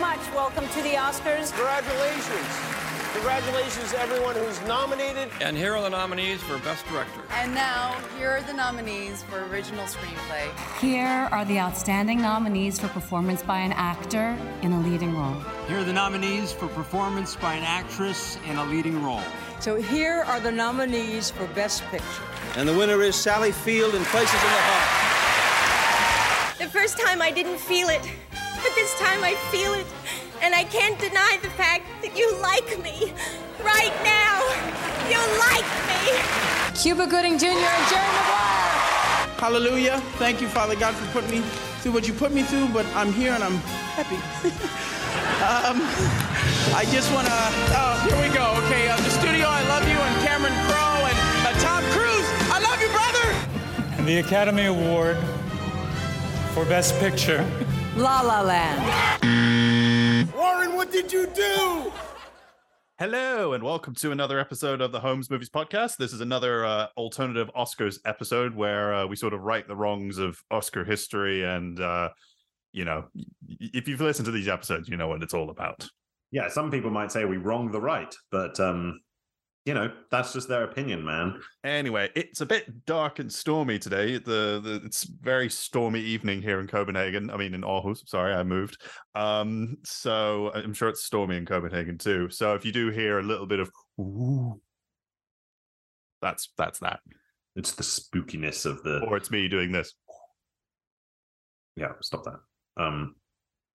much. Welcome to the Oscars. Congratulations. Congratulations to everyone who's nominated. And here are the nominees for Best Director. And now, here are the nominees for Original Screenplay. Here are the outstanding nominees for performance by an actor in a leading role. Here are the nominees for performance by an actress in a leading role. So here are the nominees for Best Picture. And the winner is Sally Field in Places in the Heart. The first time I didn't feel it, but this time I feel it. And I can't deny the fact that you like me. Right now. You like me. Cuba Gooding Jr. and Jerry Maguire. Hallelujah. Thank you, Father God, for putting me through what you put me through, but I'm here and I'm happy. um, I just want to. Oh, here we go. Okay, uh, the studio, I love you, and Cameron Crowe and uh, Tom Cruise, I love you, brother. And the Academy Award for Best Picture. La La Land. Warren, what did you do? Hello, and welcome to another episode of the Holmes Movies Podcast. This is another uh, alternative Oscars episode where uh, we sort of right the wrongs of Oscar history. And, uh, you know, if you've listened to these episodes, you know what it's all about. Yeah, some people might say we wrong the right, but um, you know, that's just their opinion, man. Anyway, it's a bit dark and stormy today. The, the it's very stormy evening here in Copenhagen. I mean, in Aarhus. Sorry, I moved. Um, so I'm sure it's stormy in Copenhagen too. So if you do hear a little bit of ooh, that's that's that. It's the spookiness of the. Or it's me doing this. Yeah, stop that. Um,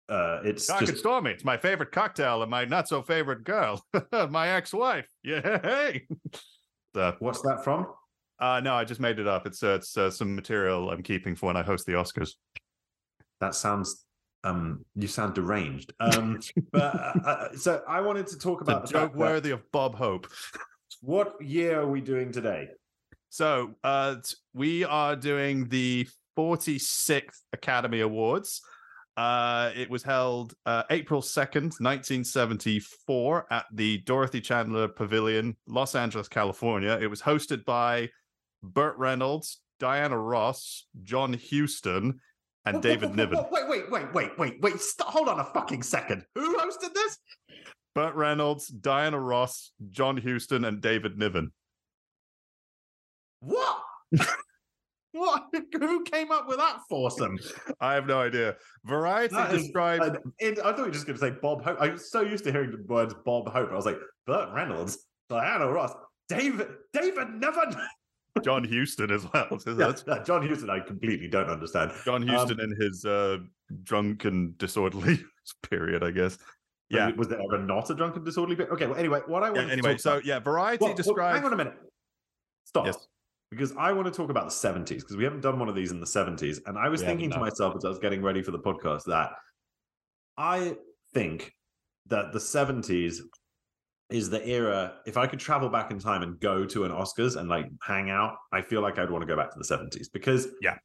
uh, it's dark just... and stormy. It's my favorite cocktail and my not so favorite girl, my ex-wife. Yeah, hey. uh, What's that from? Uh, no, I just made it up. It's uh, it's uh, some material I'm keeping for when I host the Oscars. That sounds um you sound deranged. Um, but uh, so I wanted to talk about the joke worthy of Bob Hope. what year are we doing today? So uh, we are doing the 46th Academy Awards. Uh, it was held uh, April 2nd, 1974, at the Dorothy Chandler Pavilion, Los Angeles, California. It was hosted by Burt Reynolds, Diana Ross, John Huston, and David Niven. Wait, wait, wait, wait, wait, wait. Stop, hold on a fucking second. Who hosted this? Burt Reynolds, Diana Ross, John Huston, and David Niven. What? What? Who came up with that foursome? I have no idea. Variety That described. it- I thought you were just going to say Bob Hope. I'm so used to hearing the words Bob Hope. I was like, Burt Reynolds, Diana Ross, David, David Niven. John Huston as well. So Yeah, uh, John Huston, I completely don't understand. John Um, Huston in his uh, drunken disorderly period, I guess. Yeah. Was there ever not a drunken disorderly period? Okay, well, anyway, what I want Yeah, anyway, so yeah, Variety Well, well, described. hang on a minute. Stop. Yes. Because I want to talk about the 70s, because we haven't done one of these in the 70s. And I was We thinking to myself as I was getting ready for the podcast that I think that the 70s is the era. If I could travel back in time and go to an Oscars and like hang out, I feel like I'd want to go back to the 70s because Yeah.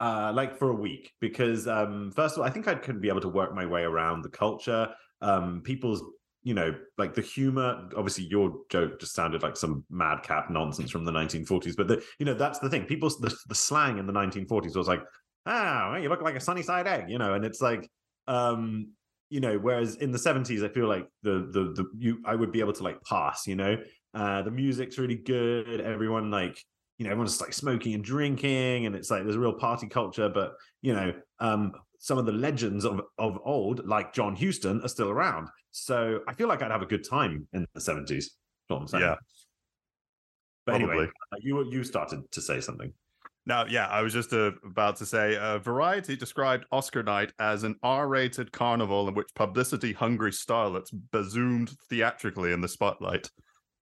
uh, like for a week because um, first of all, I think I could be able to work my way around the culture, um, people's, you know, like the humor. Obviously, your joke just sounded like some madcap nonsense from the 1940s, but the, you know, that's the thing. People, the, the slang in the 1940s was like, "Ah, well, you look like a sunny side egg," you know, and it's like, um, you know, whereas in the 70s, I feel like the the the you I would be able to like pass, you know, uh, the music's really good. Everyone like you know, everyone's like smoking and drinking, and it's like there's a real party culture. But you know, um, some of the legends of of old, like John Huston, are still around. So I feel like I'd have a good time in the seventies. What I'm saying. Yeah. But anyway, Probably. uh, you you started to say something. Now, yeah, I was just uh, about to say uh, Variety described Oscar night as an R rated carnival in which publicity hungry starlets bazoomed theatrically in the spotlight.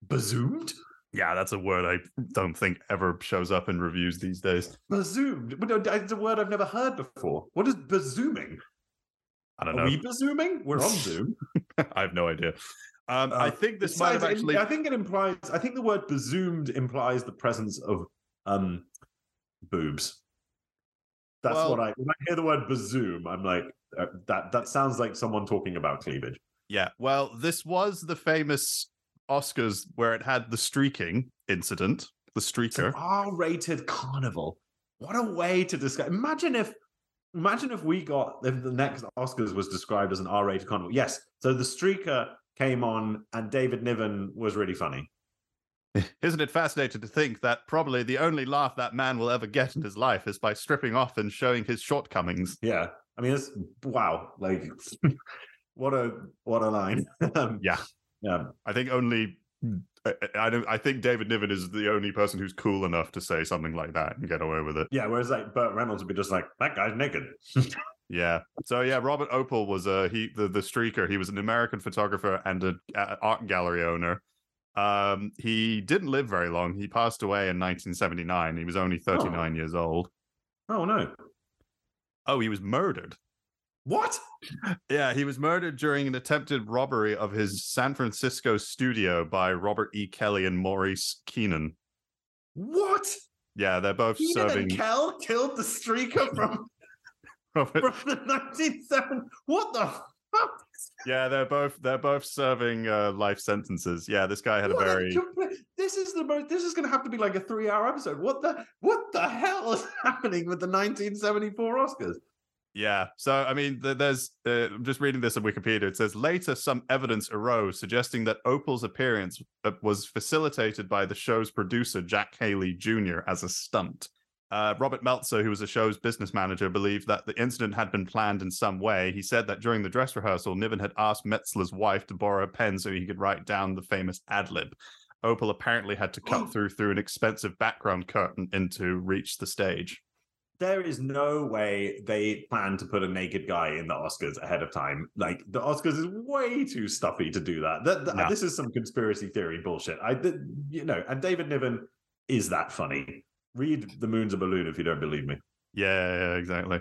Bazoomed? Yeah, that's a word I don't think ever shows up in reviews these days. Bazoomed. It's a word I've never heard before. What is bazooming? I don't Are know. we bazooming? We're on Zoom. I have no idea. Um, I Uh, think this it might have actually. I think it implies. I think the word bazoomed implies the presence of um boobs. That's Well- what I. When I hear the word bazoom, I'm like uh, that. That sounds like someone talking about cleavage. Yeah, well, this was the famous Oscars where it had the streaking incident, the streaker. R-rated carnival. What a way to describe. Imagine if Imagine if we got if the next Oscars was described as an R-rated carnival. Yes, so the Streaker came on, and David Niven was really funny. Isn't it fascinating to think that probably the only laugh that man will ever get in his life is by stripping off and showing his shortcomings? Yeah, I mean, it's wow, like what a what a line. um, yeah, yeah. I think only I, I don't. I think David Niven is the only person who's cool enough to say something like that and get away with it. Yeah, whereas like Burt Reynolds would be just like that guy's naked. yeah. So yeah, Robert Opel was uh he the the streaker. He was an American photographer and an art gallery owner. Um, he didn't live very long. He passed away in 1979. He was only 39 oh. years old. Oh no. Oh, he was murdered. What? Yeah, he was murdered during an attempted robbery of his San Francisco studio by Robert E. Kelly and Maurice Keenan. What? Yeah, they're both Keenan serving. And Kel killed the streaker from Robert... from the 1970s. What the fuck? Yeah, they're both they're both serving uh, life sentences. Yeah, this guy had what a very. A, this is the most. This is going to have to be like a three-hour episode. What the what the hell is happening with the 1974 Oscars? Yeah. So, I mean, there's, uh, I'm just reading this on Wikipedia. It says later some evidence arose suggesting that Opel's appearance uh, was facilitated by the show's producer, Jack Haley Jr., as a stunt. Uh, Robert Metzler, who was the show's business manager, believed that the incident had been planned in some way. He said that during the dress rehearsal, Niven had asked Metzler's wife to borrow a pen so he could write down the famous ad lib. Opel apparently had to cut through through an expensive background curtain in to reach the stage there is no way they plan to put a naked guy in the Oscars ahead of time. Like the Oscars is way too stuffy to do that. that, that no. This is some conspiracy theory bullshit. I, you know, and David Niven is that funny. Read "The Moon's a Balloon" if you don't believe me. Yeah, yeah, exactly.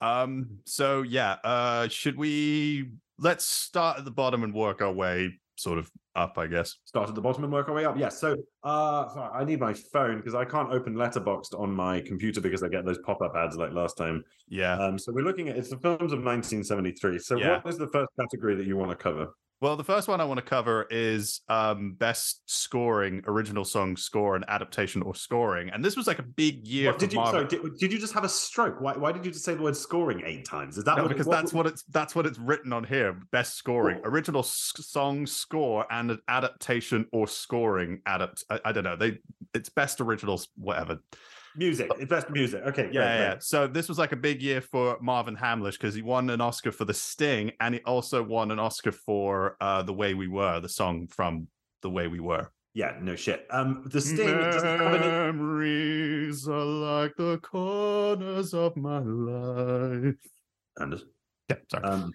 Um. So yeah. Uh. Should we? Let's start at the bottom and work our way sort of up, I guess. Start at the bottom and work our way up. Yes. So uh I need my phone because I can't open Letterboxd on my computer because I get those pop-up ads like last time. Yeah. Um so we're looking at it's the films of 1973. So yeah. what is the first category that you want to cover? Well, the first one I want to cover is um, best scoring, original song score, and adaptation or scoring. And this was like a big year. What, did you sorry, did, did, you just have a stroke? Why, why did you just say the word scoring eight times? Is that no, what because what, that's what it's that's what it's written on here. Best scoring, original song score, and adaptation or scoring adapt. I, I don't know. They it's best original whatever. Music, it's best music. Okay, yeah, great, yeah. Great. So this was like a big year for Marvin Hamlisch because he won an Oscar for The Sting, and he also won an Oscar for uh, "The Way We Were," the song from "The Way We Were." Yeah, no shit. Um, The Sting memories are like the corners of my life. And yeah, sorry. Um,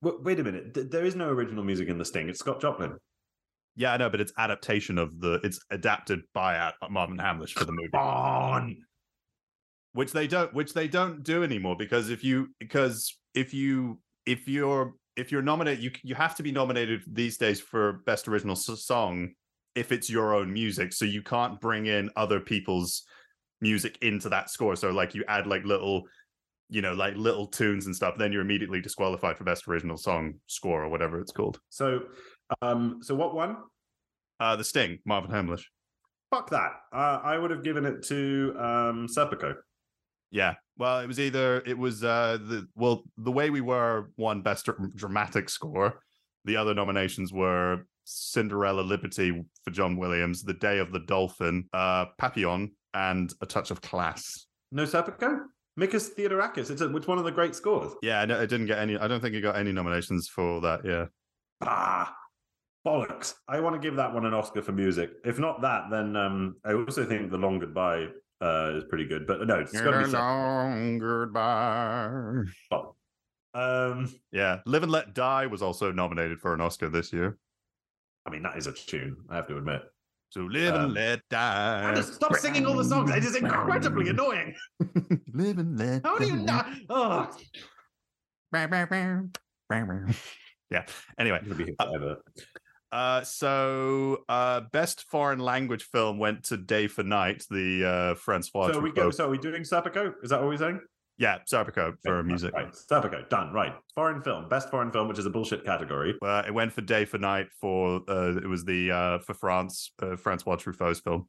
wait a minute. There is no original music in The Sting. It's Scott Joplin. Yeah, I know, but it's adaptation of the. It's adapted by uh, Marvin Hamlisch for the movie. On. Which they don't, which they don't do anymore because if you because if you if you're if you're nominated, you you have to be nominated these days for best original song if it's your own music. So you can't bring in other people's music into that score. So like you add like little, you know, like little tunes and stuff, then you're immediately disqualified for best original song score or whatever it's called. So um, so what one? Uh, the Sting, Marvin Hamlisch. Fuck that. Uh, I would have given it to um, Serpico. Yeah. Well, it was either it was uh the well the way we were won best dramatic score. The other nominations were Cinderella Liberty for John Williams, The Day of the Dolphin, uh Papillon, and A Touch of Class. No Serpico? Mikis Theodorakis. It's a, which one of the great scores? Yeah, no, it didn't get any. I don't think it got any nominations for that. Yeah. Ah, bollocks. I want to give that one an Oscar for music. If not that, then um, I also think The Long Goodbye uh, is pretty good. But no, it's got to be Long Goodbye. Oh. Um, yeah, Live and Let Die was also nominated for an Oscar this year. I mean, that is a tune. I have to admit. So live um, and let die. Just stop singing all the songs. It is incredibly annoying. live and let. How do you not? Oh. yeah. Anyway, uh, uh, so uh, best foreign language film went to Day for Night, the uh, Francois. So we go. So are we doing Serpico? Is that what we're saying? Yeah, Serpico for music. Right, Serpico, done. Right, foreign film, best foreign film, which is a bullshit category. Uh, it went for Day for Night for uh, it was the uh, for France uh, Francois Truffaut's film.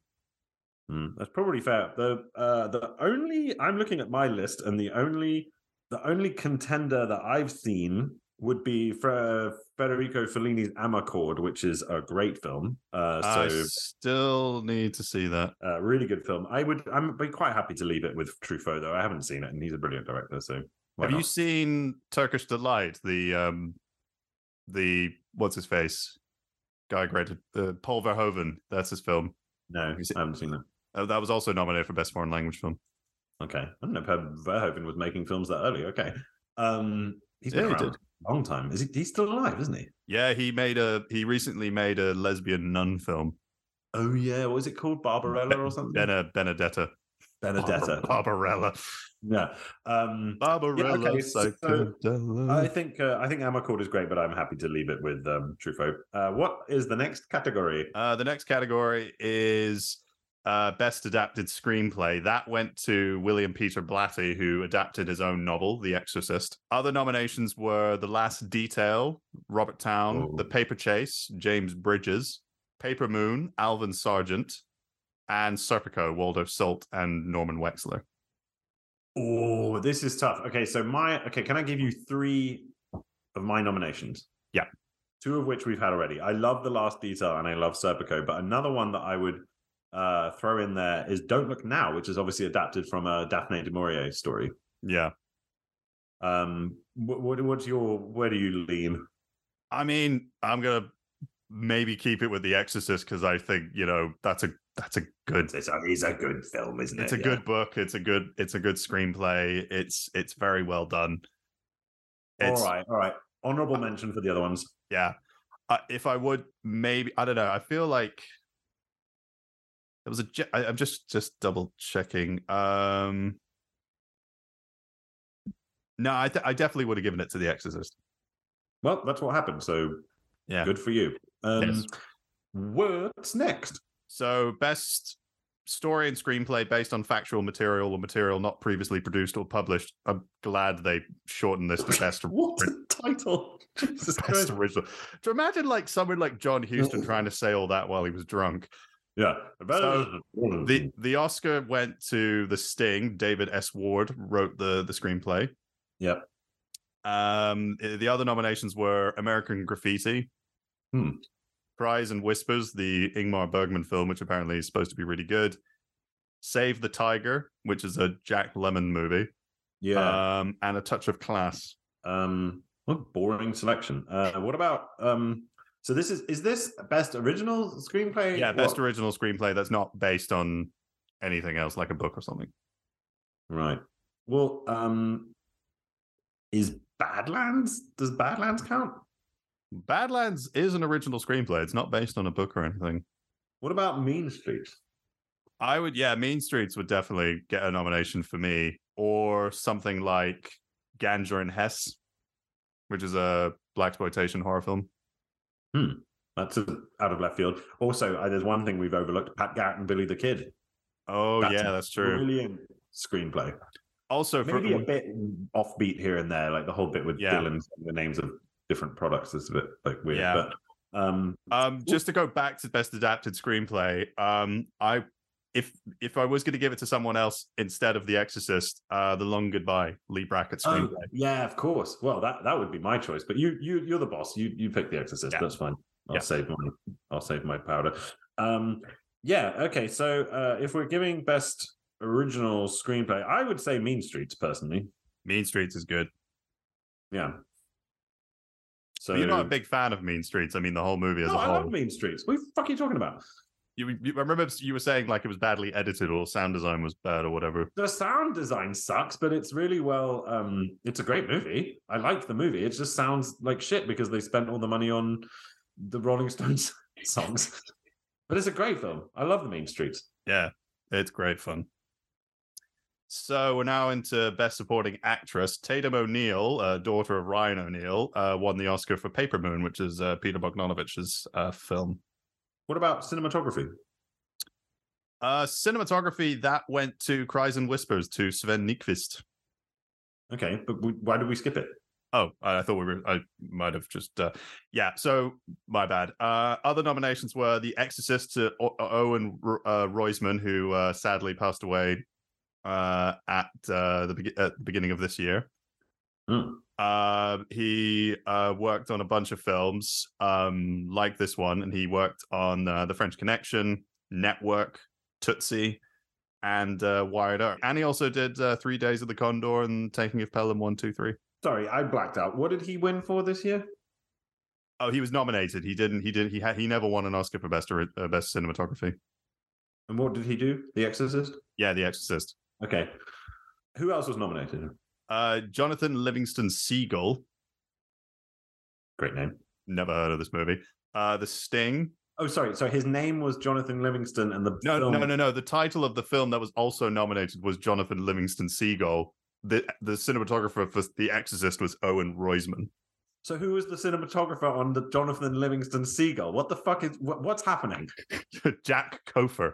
Mm, that's probably fair. The uh, the only I'm looking at my list, and the only the only contender that I've seen would be for Federico Fellini's Amarcord, which is a great film. Uh, so I still need to see that. uh, really good film. I would I'm be quite happy to leave it with Truffaut though. I haven't seen it, and he's a brilliant director. So Have you seen Turkish Delight? The um, the what's his face guy created uh, Paul Verhoeven. That's his film. No, I haven't seen that. Uh, that was also nominated for best foreign language film. Okay, I don't know. if Verhoeven was making films that early. Okay, um, he's been Yeah, he did. Long time. Is he? He's still alive, isn't he? Yeah, he made a he recently made a lesbian nun film. Oh yeah, what was it called? Barbarella or something? Bene, Benedetta. Benedetta. Bar- Barbarella. Yeah. Um, Barbarella. okay, so- I think uh, I think Amarcord is great, but I'm happy to leave it with um, Truffaut. Uh, what is the next category? Uh, the next category is uh, best adapted screenplay. That went to William Peter Blatty, who adapted his own novel, The Exorcist. Other nominations were The Last Detail, Robert Towne, Oh. The Paper Chase, James Bridges, Paper Moon, Alvin Sargent, and Serpico, Waldo Salt, and Norman Wexler. Oh, this is tough. Okay, so my okay, can I give you three of my nominations? Yeah. Two of which we've had already. I love The Last Detail and I love Serpico, but another one that I would uh, throw in there is Don't Look Now, which is obviously adapted from a Daphne du Maurier story. Yeah. Um, what, what what's your where do you lean? I mean, I'm gonna maybe keep it with The Exorcist because I think you know that's a that's a good It's a, it's a good film, isn't it? it's it? a good book. It's a good it's a good screenplay. It's it's very well done. It's, All right, all right. Honorable mention for the other ones. Yeah. Uh, if I would maybe I don't know. I feel like there was a. I, I'm just just double checking. Um. No, I th- I definitely would have given it to The Exorcist. Well, that's what happened. So Yeah. good for you. Um, Yes. What's next? So, best story and screenplay based on factual material or material not previously produced or published. I'm glad they shortened this to best, What a title! Jesus best Christ. original. You imagine like someone like John Huston trying to say all that while he was drunk? Yeah. So, The the Oscar went to The Sting. David S. Ward wrote the the screenplay. Yep. Um, the other nominations were American Graffiti, Hmm. Cries and Whispers, the Ingmar Bergman film, which apparently is supposed to be really good. Save the Tiger, which is a Jack Lemmon movie. Yeah. Um, and A Touch of Class. Um, what boring selection. Uh, what about um? So this is is this best original screenplay? Yeah, best What- original screenplay that's not based on anything else, like a book or something. Right. Well, um, is Badlands? Does Badlands count? Badlands is an original screenplay. It's not based on a book or anything. What about Mean Streets? I would, yeah, Mean Streets would definitely get a nomination for me, or something like Ganja and Hess, which is a black exploitation horror film. Hmm. That's out of left field. Also, uh, there's one thing we've overlooked: Pat Garrett and Billy the Kid. Oh That's yeah, that's true. Brilliant screenplay. Also, for, Maybe a bit offbeat here and there, like the whole bit with Yeah. Dylan the names of different products is a bit like weird. Yeah. But um, um, just to go back to best adapted screenplay, um, I if if I was going to give it to someone else instead of The Exorcist, uh, The Long Goodbye, Leigh Brackett oh, screenplay. yeah, of course. Well, that that would be my choice. But you you you're the boss. You you pick the Exorcist. Yeah. That's fine. I'll Yeah. save my I'll save my powder. Um, yeah. Okay. So uh, if we're giving best original screenplay, I would say Mean Streets personally. Mean Streets is good. Yeah. So But you're not a big fan of Mean Streets. I mean, the whole movie as No, a I whole. love Mean Streets. What are you talking about? You, you, I remember you were saying like it was badly edited or sound design was bad or whatever. the sound design sucks, but it's really well. Um, it's a great movie. I like the movie. It just sounds like shit because they spent all the money on the Rolling Stones songs. but it's a great film. I love the Mean Streets. Yeah, it's great fun. So we're now into Best Supporting Actress. Tatum O'Neal, uh, daughter of Ryan O'Neal, uh, won the Oscar for Paper Moon, which is uh, Peter Bogdanovich's uh, film. What about cinematography? Uh, cinematography that went to Cries and Whispers to Sven Nykvist. Okay, but we, why did we skip it? Oh, I thought we were. I might have just. Uh, yeah. So my bad. Uh, other nominations were The Exorcist to o- Owen uh, Roizman, who uh, sadly passed away uh, at uh, the be- at the beginning of this year. Mm. Uh, he uh, worked on a bunch of films um, like this one, and he worked on uh, The French Connection, Network, Tootsie, and uh, Wyatt Earp. And he also did uh, Three Days of the Condor and Taking of Pelham One, Two, Three. Sorry, I blacked out. What did he win for this year? Oh, he was nominated. He didn't. He did. He had. He never won an Oscar for best or, uh, best cinematography. And what did he do? The Exorcist. Yeah, The Exorcist. Okay. Who else was nominated? Uh, Jonathan Livingston Seagull. Great name. Never heard of this movie. Uh, The Sting. Oh, sorry. So his name was Jonathan Livingston, and the No, film... no, no, no. The title of the film that was also nominated was Jonathan Livingston Seagull. The the cinematographer for The Exorcist was Owen Roizman. So who was the cinematographer on the Jonathan Livingston Seagull? What the fuck is what, what's happening? Jack Couffer.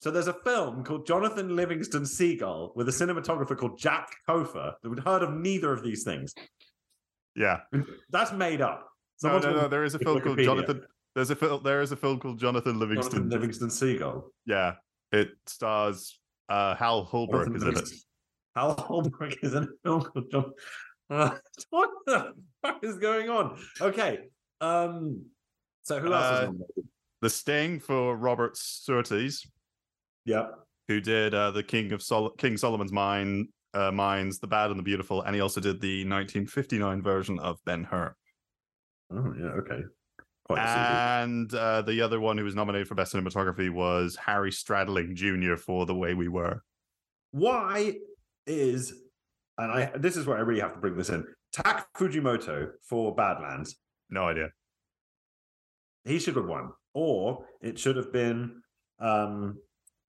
So there's a film called Jonathan Livingston Seagull with a cinematographer called Jack Couffer that would heard of neither of these things. Yeah. That's made up. No, no, no. There is a Wikipedia. film called Jonathan. There's a film. There is a film called Jonathan Livingston. Jonathan Livingston Seagull. Yeah, it stars uh, Hal Holbrook Jonathan is in it. Hal Holbrook is in a film called John. Uh, what the fuck is going on? Okay. Um. So who else? Uh, is nominated? The Sting for Robert Surtees, Yeah. who did uh, the King of Sol- King Solomon's Mine, uh, Mines, The Bad and the Beautiful, and he also did the 1959 version of Ben Hur. Oh yeah. Okay. Quite. And uh, the other one who was nominated for Best Cinematography was Harry Stradling Jr. for The Way We Were. Why is and I this is where I really have to bring this in. Tak Fujimoto for Badlands. No idea. He should have won, or it should have been. um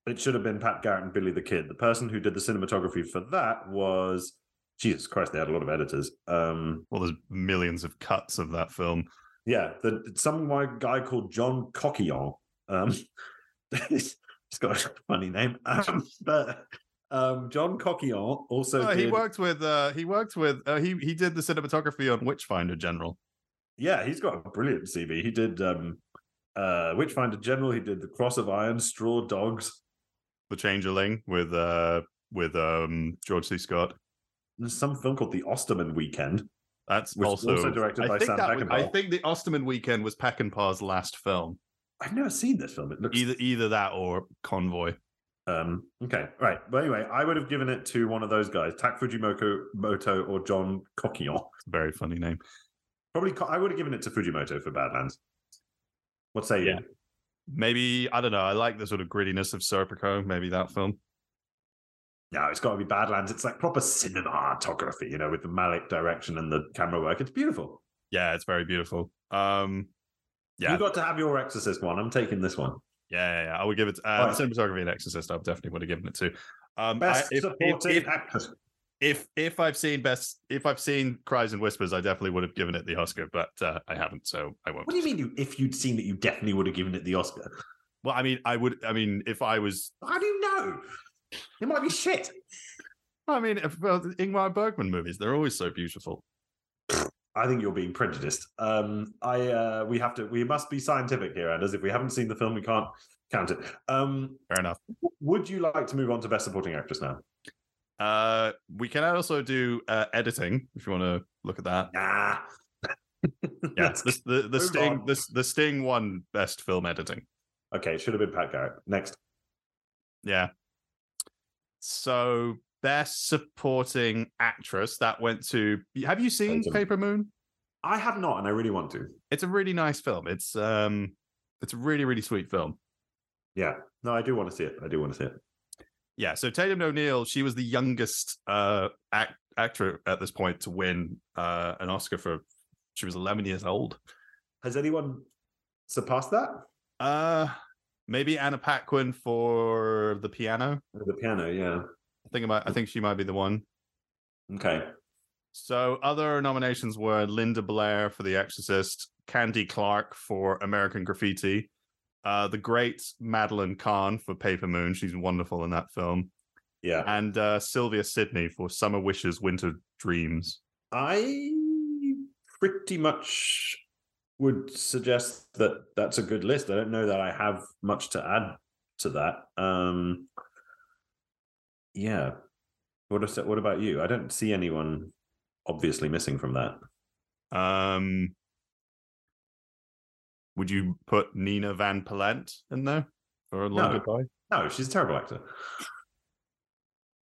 It should have been Pat Garrett and Billy the Kid. The person who did the cinematography for that was Jesus Christ. They had a lot of editors. Um Well, there's millions of cuts of that film. Yeah, the some guy called John Coquillon. Um, he's got a funny name, um, but um, John Coquillon also did, he worked with. Uh, he worked with. Uh, he he did the cinematography on Witchfinder General. Yeah, he's got a brilliant CV. He did um, uh, Witchfinder General. He did the Cross of Iron, Straw Dogs. The Changeling with uh with um George C. Scott. There's some film called The Osterman Weekend. That's Which also, also directed I by think Sam that was- I think the Osterman Weekend was Peckinpah's last film. I've never seen this film. It looks Either either that or Convoy. Um, okay, right. But anyway, I would have given it to one of those guys, Tak Fujimoto Moto or John Coquillon. It's a very funny name. Probably, I would have given it to Fujimoto for Badlands. What say you? Maybe I don't know. I like the sort of grittiness of Serpico. Maybe that film. No, it's got to be Badlands. It's like proper cinematography, you know, with the Malick direction and the camera work. It's beautiful. Yeah, it's very beautiful. Um, yeah, You got to have your Exorcist one. I'm taking this one. yeah, yeah, yeah. I would give it uh, cinematography and Exorcist. I definitely would have given it to. Um, Best I, if, supporting if, if, actress. If if I've seen best, if I've seen Cries and Whispers, I definitely would have given it the Oscar, but uh, I haven't, so I won't. What do you mean? You, if you'd seen it, you definitely would have given it the Oscar. Well, I mean, I would. I mean, if I was, How do you know? It might be shit. I mean, if, well, the Ingmar Bergman movies, they're always so beautiful. I think you're being prejudiced. Um, I uh, we have to we must be scientific here, Anders. If we haven't seen the film, we can't count it. Um, Fair enough. would you like to move on to best supporting actress now? Uh, we can also do uh, editing if you want to look at that. Nah. Yeah, the the, the Sting the, the Sting won best film editing. Okay, should have been Pat Garrett. Next. Yeah. So best supporting actress that went to. Have you seen. Paper Moon? I have not, and I really want to. It's a really nice film. It's um, it's a really really sweet film. Yeah. No, I do want to see it. I do want to see it. Yeah. So Tatum O'Neal, she was the youngest uh act- actor at this point to win uh an Oscar for. She was 11 years old. Has anyone surpassed that? Uh, maybe Anna Paquin for the piano. The piano, yeah. I think might, I think she might be the one. Okay. So other nominations were Linda Blair for The Exorcist, Candy Clark for American Graffiti, uh, the great Madeline Kahn for Paper Moon. She's wonderful in that film, Yeah. and uh, Sylvia Sidney for Summer Wishes, Winter Dreams. I pretty much would suggest that that's a good list. I don't know that I have much to add to that. Um, yeah. What is, what about you? I don't see anyone obviously missing from that. Um, would you put Nina Van Pallandt in there for a long No. goodbye? No, she's a terrible actor.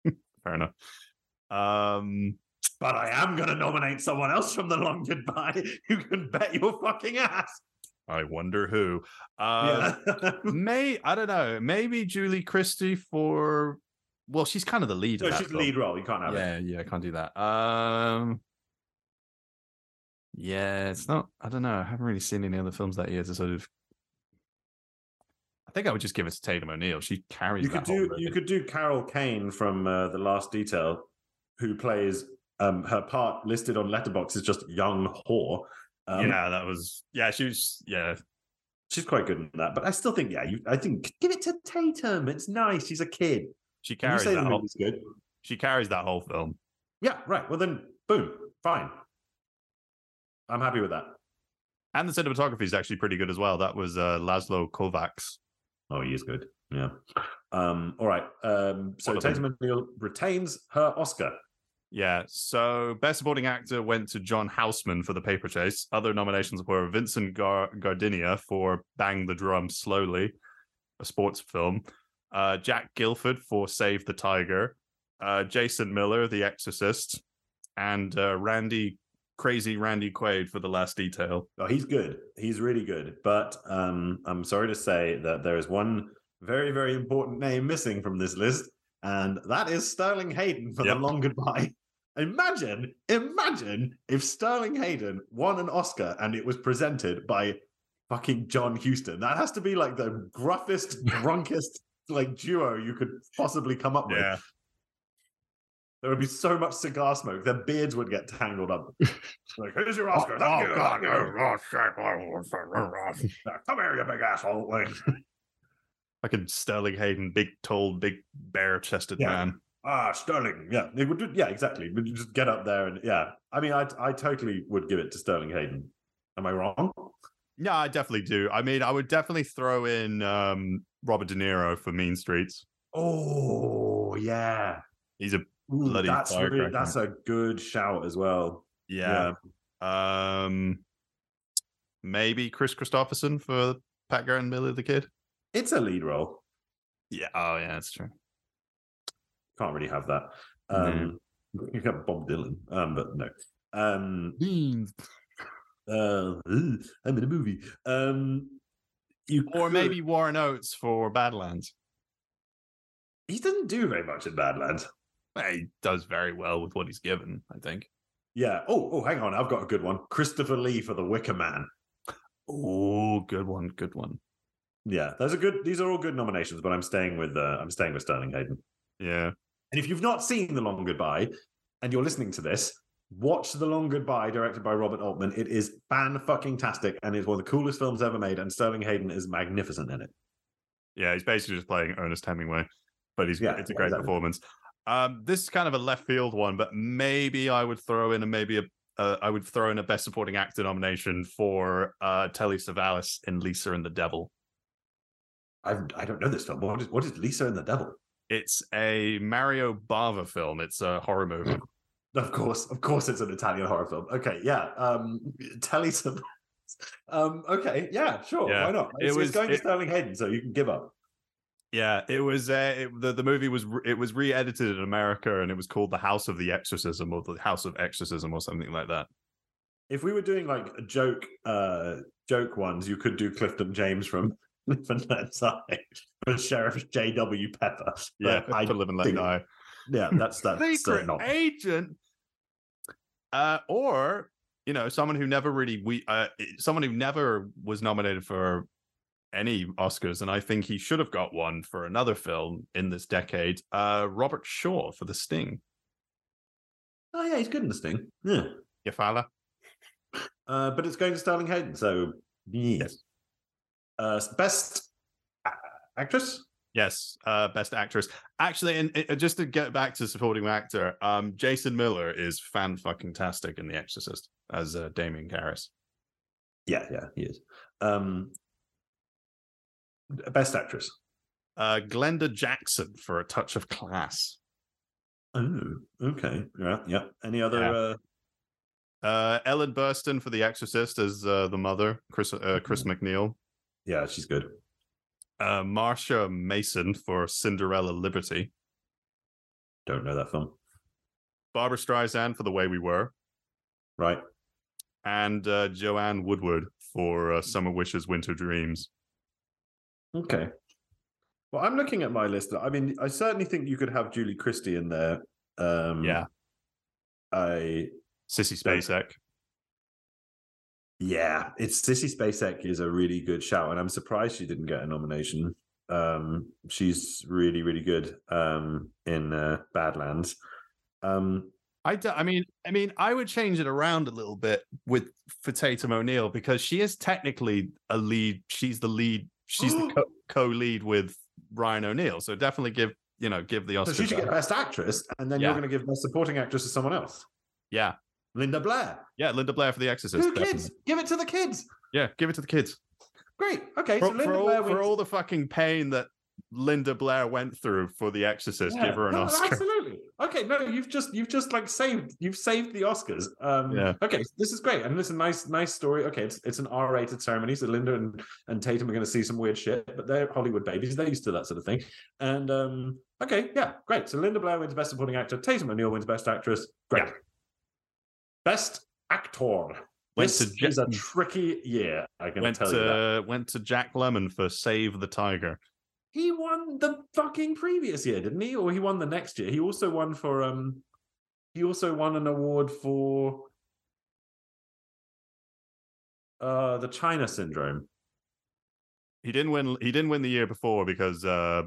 Fair enough. Um, But I am going to nominate someone else from The Long Goodbye. You can bet your fucking ass. I wonder who. Uh, Yeah. may I don't know. Maybe Julie Christie for. Well, she's kind of the lead. no, of that she's the lead role. You can't have it. Yeah, yeah, I can't do that. Um, yeah, it's not. I don't know. I haven't really seen any other films that year to sort of. I think I would just give it to Tatum O'Neal. She carries. You could that do you could do Carol Kane from uh, The Last Detail, who plays um, her part listed on Letterboxd is just young whore. Um, yeah, that was. Yeah, she was. Yeah, she's quite good in that. But I still think, yeah, you, I think give it to Tatum. It's nice. She's a kid. she carries that whole. good. She carries that whole film. Yeah, right. Well then, boom, fine. I'm happy with that. And the cinematography is actually pretty good as well. That was uh, Laszlo Kovacs. Oh, he is good. Yeah. Um. All right. Um. So One of them. Tatum O'Neal retains her Oscar. Yeah. So best supporting actor went to John Houseman for The Paper Chase. Other nominations were Vincent Gar- Gardenia for Bang the Drum Slowly, a sports film. Uh, Jack Gilford for Save the Tiger. Uh, Jason Miller, The Exorcist, and uh, Randy Crazy Randy Quaid for The Last Detail. Oh, he's good. He's really good. But um, I'm sorry to say that there is one very, very important name missing from this list, and that is Sterling Hayden for Yep. The Long Goodbye. Imagine, imagine if Sterling Hayden won an Oscar and it was presented by fucking John Huston. That has to be like the gruffest, drunkest like duo you could possibly come up with. There would be so much cigar smoke. Their beards would get tangled up. like, who's your Oscar. You. Thank you. Now, Come here, you big asshole. Like, Fucking Sterling Hayden, big, tall, big, bare chested Yeah. man. ah, Sterling. Yeah, they would do. Yeah, exactly. Would you just get up there and yeah. I mean, I I totally would give it to Sterling Hayden. Am I wrong? Yeah, I definitely do. I mean, I would definitely throw in um, Robert De Niro for Mean Streets. Oh yeah. He's a Ooh, Bloody that's really, that's a good shout as well. yeah. Um, maybe Kris Kristofferson for Pat Garrett and Billy the Kid. It's a lead role. Yeah. Oh, yeah, that's true. Can't really have that. Um, You got Bob Dylan, um, but no. Um, uh, I'm in a movie. Um, you Or could- maybe Warren Oates for Badlands. he doesn't do very much in Badlands. He does very well with what he's given, I think. Yeah. Oh, oh, hang on. I've got a good one. Christopher Lee for The Wicker Man. Oh, good one, good one. Yeah, those are good. These are all good nominations, but I'm staying with uh, I'm staying with Sterling Hayden. Yeah. And if you've not seen The Long Goodbye and you're listening to this, watch The Long Goodbye, directed by Robert Altman. It is fan fucking tastic and it's one of the coolest films ever made. And Sterling Hayden is magnificent in it. Yeah, he's basically just playing Ernest Hemingway, but he's Yeah, it's a great exactly. performance. Um, this is kind of a left field one, but maybe I would throw in a maybe a uh, I would throw in a best supporting actor nomination for uh, Telly Savalas in Lisa and the Devil. I I don't know this film. What is what is Lisa and the Devil? It's a Mario Bava film. It's a horror movie. Of course, of course, it's an Italian horror film. Okay, yeah. Um, Telly Savalas. Um, okay, yeah, sure. Yeah, Why not? it was- it's going to it- Sterling Hayden, so you can give up. Yeah, it was. Uh, it, the the movie was re- it was re-edited in America, and it was called The House of the Exorcism or The House of Exorcism or something like that. If we were doing like a joke, uh, joke ones, you could do Clifton James from Live and Let Die for Sheriff J. W. Pepper. Yeah, I to live and let die. Yeah, that's that's uh, secret agent. Uh, or you know, someone who never really we uh, someone who never was nominated for any Oscars, and I think he should have got one for another film in this decade. Uh, Robert Shaw for The Sting. Oh yeah, he's good in the Sting. Yeah, Yeah, fella. uh, but it's going to Sterling Hayden. So yes. Uh, best actress. Yes, uh, best actress. Actually, and uh, just to get back to supporting actor, um, Jason Miller is fan fucking tastic in The Exorcist as uh, Damien Karras. Yeah, yeah, he is. Um, best actress. Uh, Glenda Jackson for a touch of class. Oh, okay. Yeah, yeah. Any other? Yeah. Uh, Uh, Ellen Burstyn for The Exorcist as uh, the mother, Chris uh, Chris MacNeil. yeah, she's good. Uh, Marsha Mason for Cinderella Liberty. Don't know that film. Barbra Streisand for The Way We Were. Right. And uh, Joanne Woodward for uh, Summer Wishes, Winter Dreams. Okay. Well, I'm looking at my list. I mean, I certainly think you could have Julie Christie in there. Um, Yeah. I Sissy Spacek. yeah, it's Sissy Spacek is a really good shout, and I'm surprised she didn't get a nomination. Um, she's really, really good um, in uh, Badlands. Um, I, d- I mean, I mean, I would change it around a little bit with for Tatum O'Neal because she is technically a lead. She's the lead. She's the co- co-lead with Ryan O'Neal. So definitely give you know give the so Oscar. she should get. Best Actress, and then Yeah. you're going to give Best Supporting Actress to someone else. Yeah, Linda Blair. yeah, Linda Blair for The Exorcist. Who definitely. kids? Give it to the kids. Yeah, give it to the kids. Great. Okay, For, so Linda for all, Blair for all the fucking pain that Linda Blair went through for The Exorcist, Yeah. give her an No, Oscar. Absolutely. Okay, no, you've just you've just like saved you've saved the Oscars. Um Yeah. okay, this is great. And listen, nice, nice story. Okay, it's it's an R-rated ceremony, so Linda and, and Tatum are gonna see some weird shit, but they're Hollywood babies, they're used to that sort of thing. And um okay, yeah, great. So Linda Blair wins Best Supporting Actor, Tatum O'Neal wins Best Actress. Great. Best actor. Went this to is a tricky year, I can Went tell you that. to went to Jack Lemmon for Save the Tiger. He won the fucking previous year, didn't he? Or he won the next year. He also won for um he also won an award for uh the China syndrome. He didn't win. He didn't win the year before because uh,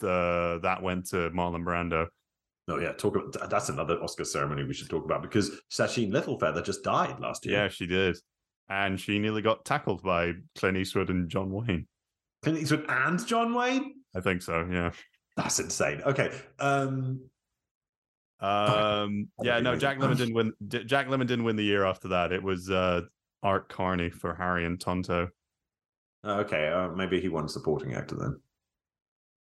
the that went to Marlon Brando. No, yeah, talk about that's another Oscar ceremony we should talk about because Sacheen Littlefeather just died last year. Yeah, she did, and she nearly got tackled by Clint Eastwood and John Wayne. Clint Eastwood and John Wayne? I think so. Yeah. That's insane. Okay. Um Um. Yeah. No. Jack Lemmon didn't win. Jack Lemmon didn't win the year after that. It was uh, Art Carney for Harry and Tonto. okay, uh, maybe he won supporting actor then.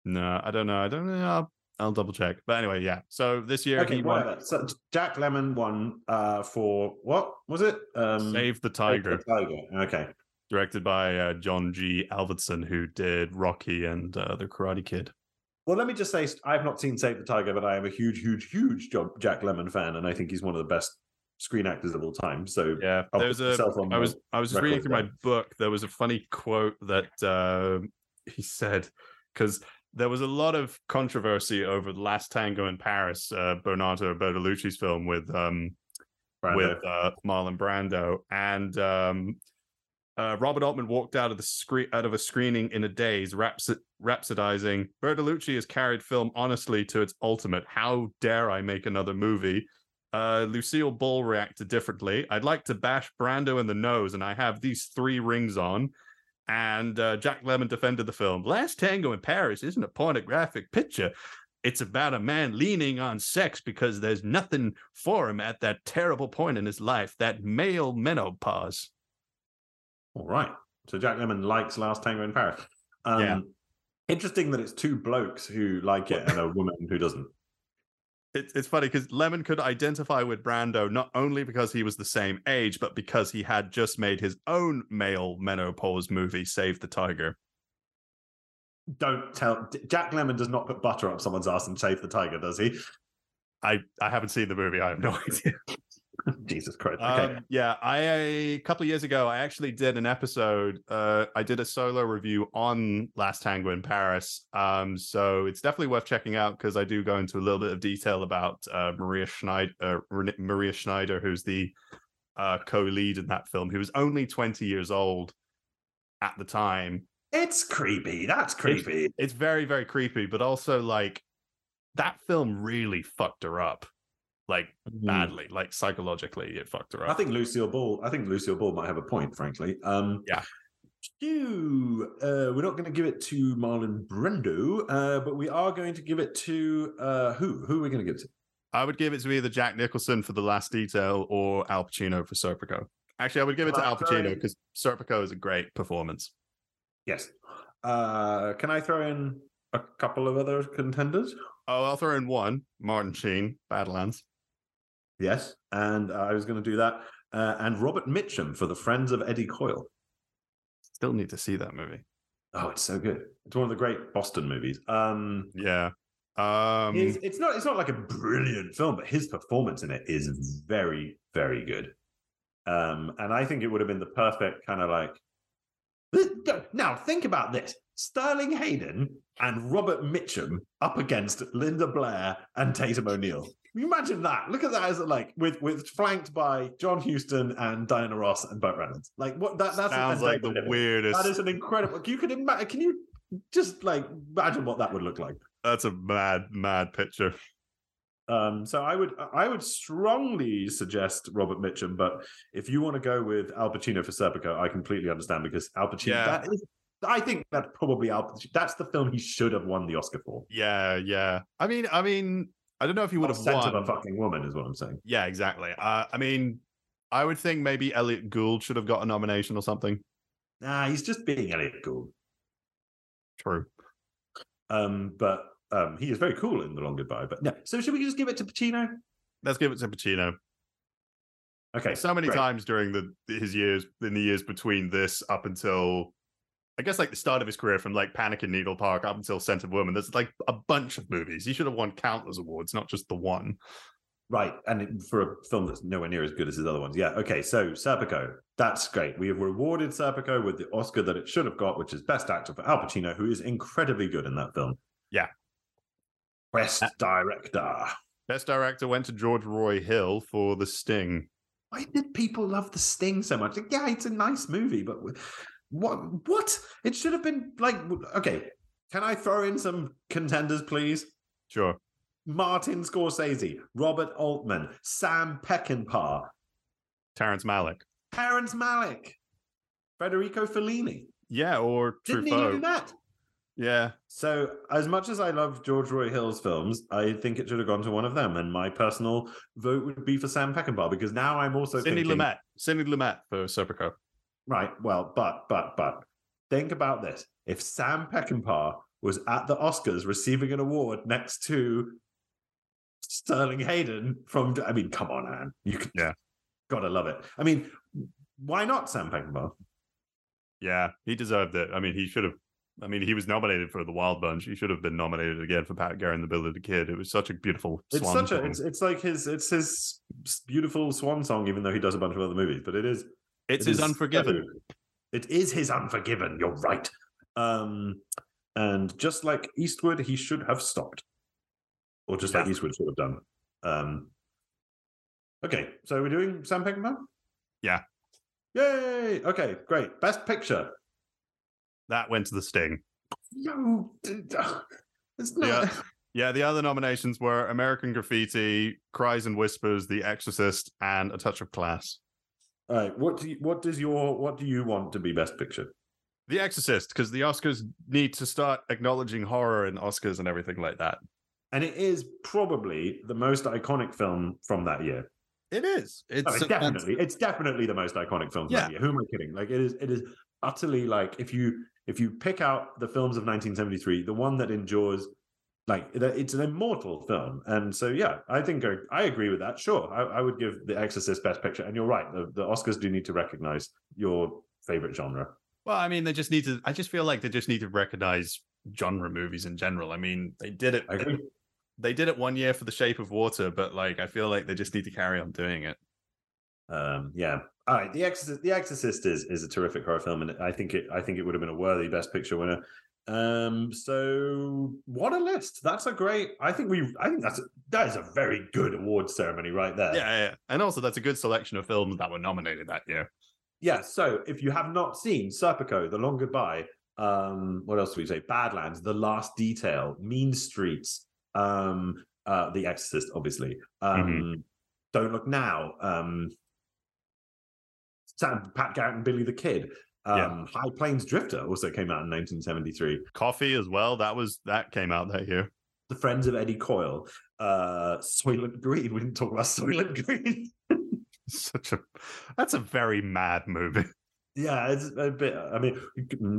No, I don't know. I don't know. I'll, I'll double check. But anyway, yeah. So this year Okay, he won. So Jack Lemmon won uh for what was it? Um Save the Save Tiger, the Tiger. Okay. Directed by uh, John G. Avildsen, who did Rocky and uh, The Karate Kid. Well, let me just say, I've not seen Save the Tiger, but I am a huge, huge, huge Jack Lemmon fan, and I think he's one of the best screen actors of all time. So Yeah, I'll there's put a. on I was the I was reading record through my book. There was a funny quote that uh, he said because there was a lot of controversy over the last Tango in Paris, uh, Bernardo Bertolucci's film with um Brando. with uh, Marlon Brando, and um, uh, Robert Altman walked out of the screen out of a screening in a daze, rhapsod- rhapsodizing. Bertolucci has carried film honestly to its ultimate. How dare I make another movie? Uh, Lucille Ball reacted differently. I'd like to bash Brando in the nose, and I have these three rings on. And uh, Jack Lemmon defended the film. Last Tango in Paris isn't a pornographic picture. It's about a man leaning on sex because there's nothing for him at that terrible point in his life, that male menopause. All right. So Jack Lemmon likes Last Tango in Paris. Um, Yeah. Interesting that it's two blokes who like it and a woman who doesn't. It's it's funny because Lemmon could identify with Brando not only because he was the same age, but because he had just made his own male menopause movie, Save the Tiger. Don't tell. Jack Lemmon does not put butter up someone's ass and save the tiger, does he? I I haven't seen the movie. I have no idea. Jesus Christ. Okay. Um, yeah, I a couple of years ago, I actually did an episode. Uh, I did a solo review on Last Tango in Paris. Um, so it's definitely worth checking out because I do go into a little bit of detail about uh, Maria Schneider, uh, Maria Schneider, who's the uh, co-lead in that film. Who was only twenty years old at the time. it's creepy. That's creepy. It's very very creepy, but also like that film really fucked her up, like badly, like psychologically, it fucked her up. I think Lucille Ball. I think Lucille Ball might have a point, frankly. Um, Yeah. Stu, uh, we're not going to give it to Marlon Brando, uh, but we are going to give it to uh, who? Who are we going to give it to? I would give it to either Jack Nicholson for The Last Detail or Al Pacino for Serpico. Actually, I would give it to Al Pacino because Serpico is a great performance. Yes. Uh, can I throw in a couple of other contenders? Oh, I'll throw in one Martin Sheen, Badlands. Yes. And I was going to do that. Uh, and Robert Mitchum for The Friends of Eddie Coyle. Still need to see that movie. Oh, it's so good. It's one of the great Boston movies. Um, yeah. Um, it's, it's not it's not like a brilliant film, but his performance in it is very, very good. Um, and I think it would have been the perfect kind of like now think about this. Sterling Hayden and Robert Mitchum up against Linda Blair and Tatum O'Neal. Can you imagine that? Look at that as like with with flanked by John Huston and Diana Ross and Burt Reynolds. Like what that that's sounds like the weirdest. That is an incredible. You can imagine. Can you just like imagine what that would look like? That's a mad mad picture. Um, so I would I would strongly suggest Robert Mitchum, but if you want to go with Al Pacino for Serpico, I completely understand because Al Pacino. Yeah. That is, I think that's probably Al. That's the film he should have won the Oscar for. Yeah, yeah. I mean, I mean, I don't know if he would have won. Scent won. of a fucking woman is what I'm saying. Yeah, exactly. Uh, I mean, I would think maybe Elliot Gould should have got a nomination or something. Nah, he's just being Elliot Gould. True. Um, but um, he is very cool in The Long Goodbye. But no, so should we just give it to Pacino? Let's give it to Pacino. Okay. So many great. times during the his years in the years between this up until I guess like the start of his career from like Panic in Needle Park up until Scent of Woman. There's like a bunch of movies. He should have won countless awards, not just the one. Right, and for a film that's nowhere near as good as his other ones. Yeah, okay, so Serpico, that's great. We have rewarded Serpico with the Oscar that it should have got, which is Best Actor for Al Pacino, who is incredibly good in that film. Yeah. Best Director. Best director went to George Roy Hill for The Sting. Why did people love The Sting so much? Like, yeah, it's a nice movie, but what? What? It should have been like, okay, can I throw in some contenders, please? Sure. Martin Scorsese, Robert Altman, Sam Peckinpah, Terrence Malick. Terrence Malick, Federico Fellini. Yeah, or Didn't Truffaut. he do that? Yeah. So, as much as I love George Roy Hill's films, I think it should have gone to one of them. And my personal vote would be for Sam Peckinpah because now I'm also Sidney thinking, Lumet. Sidney Lumet for Serpico. Right. Well, but but but think about this: if Sam Peckinpah was at the Oscars receiving an award next to Sterling Hayden from, I mean, come on, man, you could, yeah, gotta love it. I mean, why not Sam Peckinpah? Yeah, he deserved it. I mean, he should have. I mean, he was nominated for The Wild Bunch. He should have been nominated again for Pat Garrett and the Bill of the Kid. It was such a beautiful It's swan such a, song. it's it's like his, it's his beautiful swan song, even though he does a bunch of other movies. But it is, It's it his Unforgiven. so- It is his Unforgiven. You're right. Um, and just like Eastwood, he should have stopped, or just like Eastwood should have done. Um, okay, so we're doing Sam Peckinpah. Yeah, Yay! Okay, great. Best Picture. that went to The Sting. No, it's not. Yeah, yeah. The other nominations were American Graffiti, Cries and Whispers, The Exorcist, and A Touch of Class. All right. What do you, what does your what do you want to be Best Picture? The Exorcist, because the Oscars need to start acknowledging horror in Oscars and everything like that. And it is probably the most iconic film from that year. It is. It's, Oh, it's definitely it's definitely the most iconic film from Yeah. that year. Who am I kidding? Like it is it is utterly like if you if you pick out the films of 1973, the one that endures like it's an immortal film. And so yeah, I think I, I agree with that. Sure. I, I would give The Exorcist best picture. And you're right, the, the Oscars do need to recognize your favorite genre. Well, I mean, they just need to. I just feel like they just need to recognize genre movies in general. I mean, they did it. Agree. They did it one year for The Shape of Water, but like, I feel like they just need to carry on doing it. Um, yeah. All right. The Exorcist. The Exorcist is is a terrific horror film, and I think it. I think it would have been a worthy Best Picture winner. Um. So what a list! That's a great. I think we. I think that's a, that is a very good award ceremony right there. Yeah, yeah, and also that's a good selection of films that were nominated that year. Yeah. So if you have not seen Serpico, The Long Goodbye, um, what else do we say? Badlands, The Last Detail, Mean Streets, um, uh, The Exorcist, obviously. Um, Don't Look Now, um, Sam, Pat Garrett and Billy the Kid. Um, Yeah. High Plains Drifter also came out in 1973. Coffy as well. That was that came out that year. The Friends of Eddie Coyle. Uh, Soylent Green. We didn't talk about Soylent Green. Such a that's a very mad movie. yeah, it's a bit. I mean,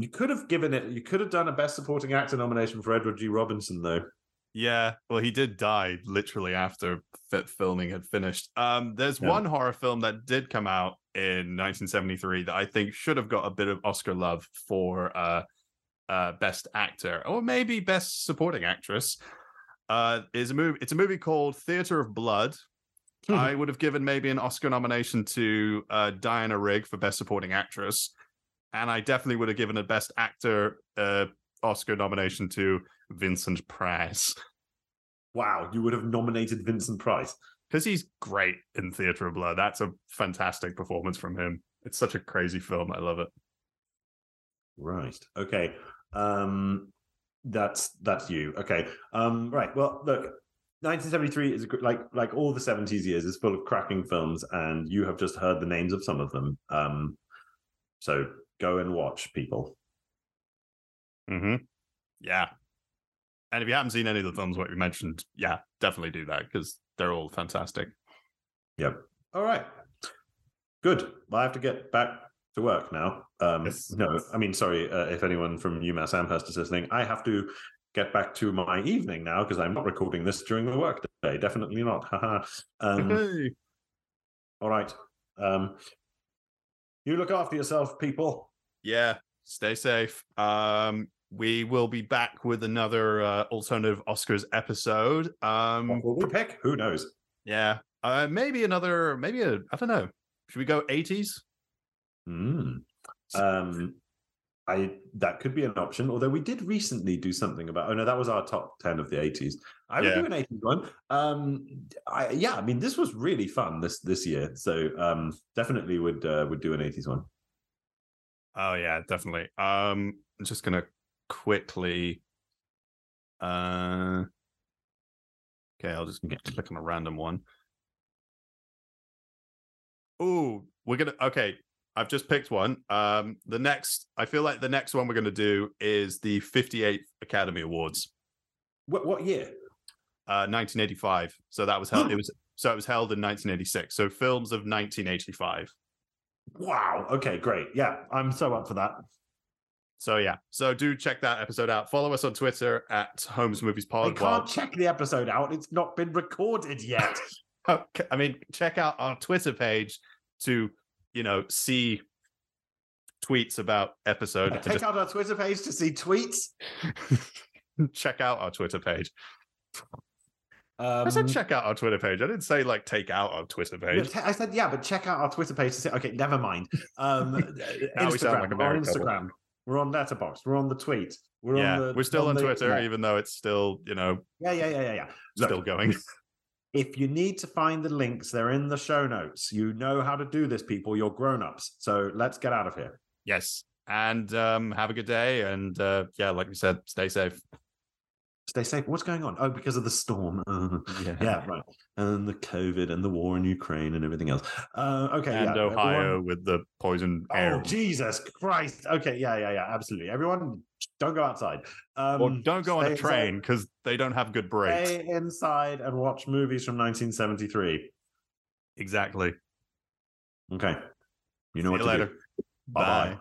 you could, have given it. You could have done a Best Supporting Actor nomination for Edward G. Robinson, though. Yeah, well, he did die literally after filming had finished. Um, there's Yeah. one horror film that did come out in 1973 that I think should have got a bit of Oscar love for uh, uh, best actor or maybe best supporting actress. Uh, is a movie. It's a movie called Theater of Blood. I would have given maybe an Oscar nomination to uh, Diana Rigg for best supporting actress, and I definitely would have given a best actor uh, Oscar nomination to Vincent Price. Wow, you would have nominated Vincent Price. Because he's great in Theater of Blood. That's a fantastic performance from him. It's such a crazy film. I love it. Right. Okay. Um that's that's you. Okay. Um right. Well, look, 1973 is a, like like all the 70s years is full of cracking films and you have just heard the names of some of them. Um so go and watch people. Mm-hmm. Yeah. And if you haven't seen any of the films what we mentioned, yeah, definitely do that because they're all fantastic. Yep. All right. Good. Well, I have to get back to work now. Um, No, I mean, sorry uh, if anyone from UMass Amherst is listening. I have to get back to my evening now because I'm not recording this during the work day. Definitely not. Haha. um, Hey. all right. Um, you look after yourself, people. Yeah, stay safe. Um, we will be back with another uh, alternative Oscars episode. Um, What will we pick? Who knows? yeah, uh, maybe another, maybe a, I don't know. Should we go 80s? Hmm. Um, I that could be an option. Although we did recently do something about. Oh no, that was our top ten of the eighties. I would Yeah. do an eighties one. Um, I yeah, I mean this was really fun this this year. So um, definitely would uh, would do an eighties one. Oh yeah, definitely. Um, I'm just gonna quickly. Uh, okay, I'll just click on a random one. Oh, we're gonna. Okay, I've just picked one. Um, the next, I feel like the next one we're gonna do is the 58th Academy Awards, What what year? uh, 1985. So that was held. it was so it was held in 1986. So films of 1985. Wow. Okay, great. Yeah, I'm so up for that. So yeah, so do check that episode out. Follow us on Twitter at Holmes Movies I Pod. can't check the episode out. It's not been recorded yet. Okay, I mean, check out our Twitter page to, you know, see tweets about episode. Take just out our Twitter page to see tweets. check out our Twitter page. Um, I said check out our Twitter page. I didn't say like take out our Twitter page. I said, yeah, but check out our Twitter page to see. Okay, never mind. Um, Now we sound Instagram. like a we're couple. We're on Letterboxd. We're on the tweet. We're yeah, on the. we're still on, the- Twitter, even though it's still, you know, Yeah, yeah, yeah, yeah, yeah. Look, still going. if you need to find the links, they're in the show notes. You know how to do this, people. You're grown-ups. So let's get out of here. yes. And um, have a good day. And uh, yeah, like we said, stay safe. Stay safe. What's going on? Oh, because of the storm. Uh, Yeah. yeah, right. And the COVID and the war in Ukraine and everything else. Uh, okay. And yeah, Ohio everyone- with the poison air. Oh, Jesus Christ. Okay. Yeah, yeah, yeah. Absolutely. Everyone, don't go outside. Um, or don't go on a train because they don't have good brakes. Stay inside and watch movies from 1973. Exactly. Okay. You know See what you to later. do. Bye-bye. Bye.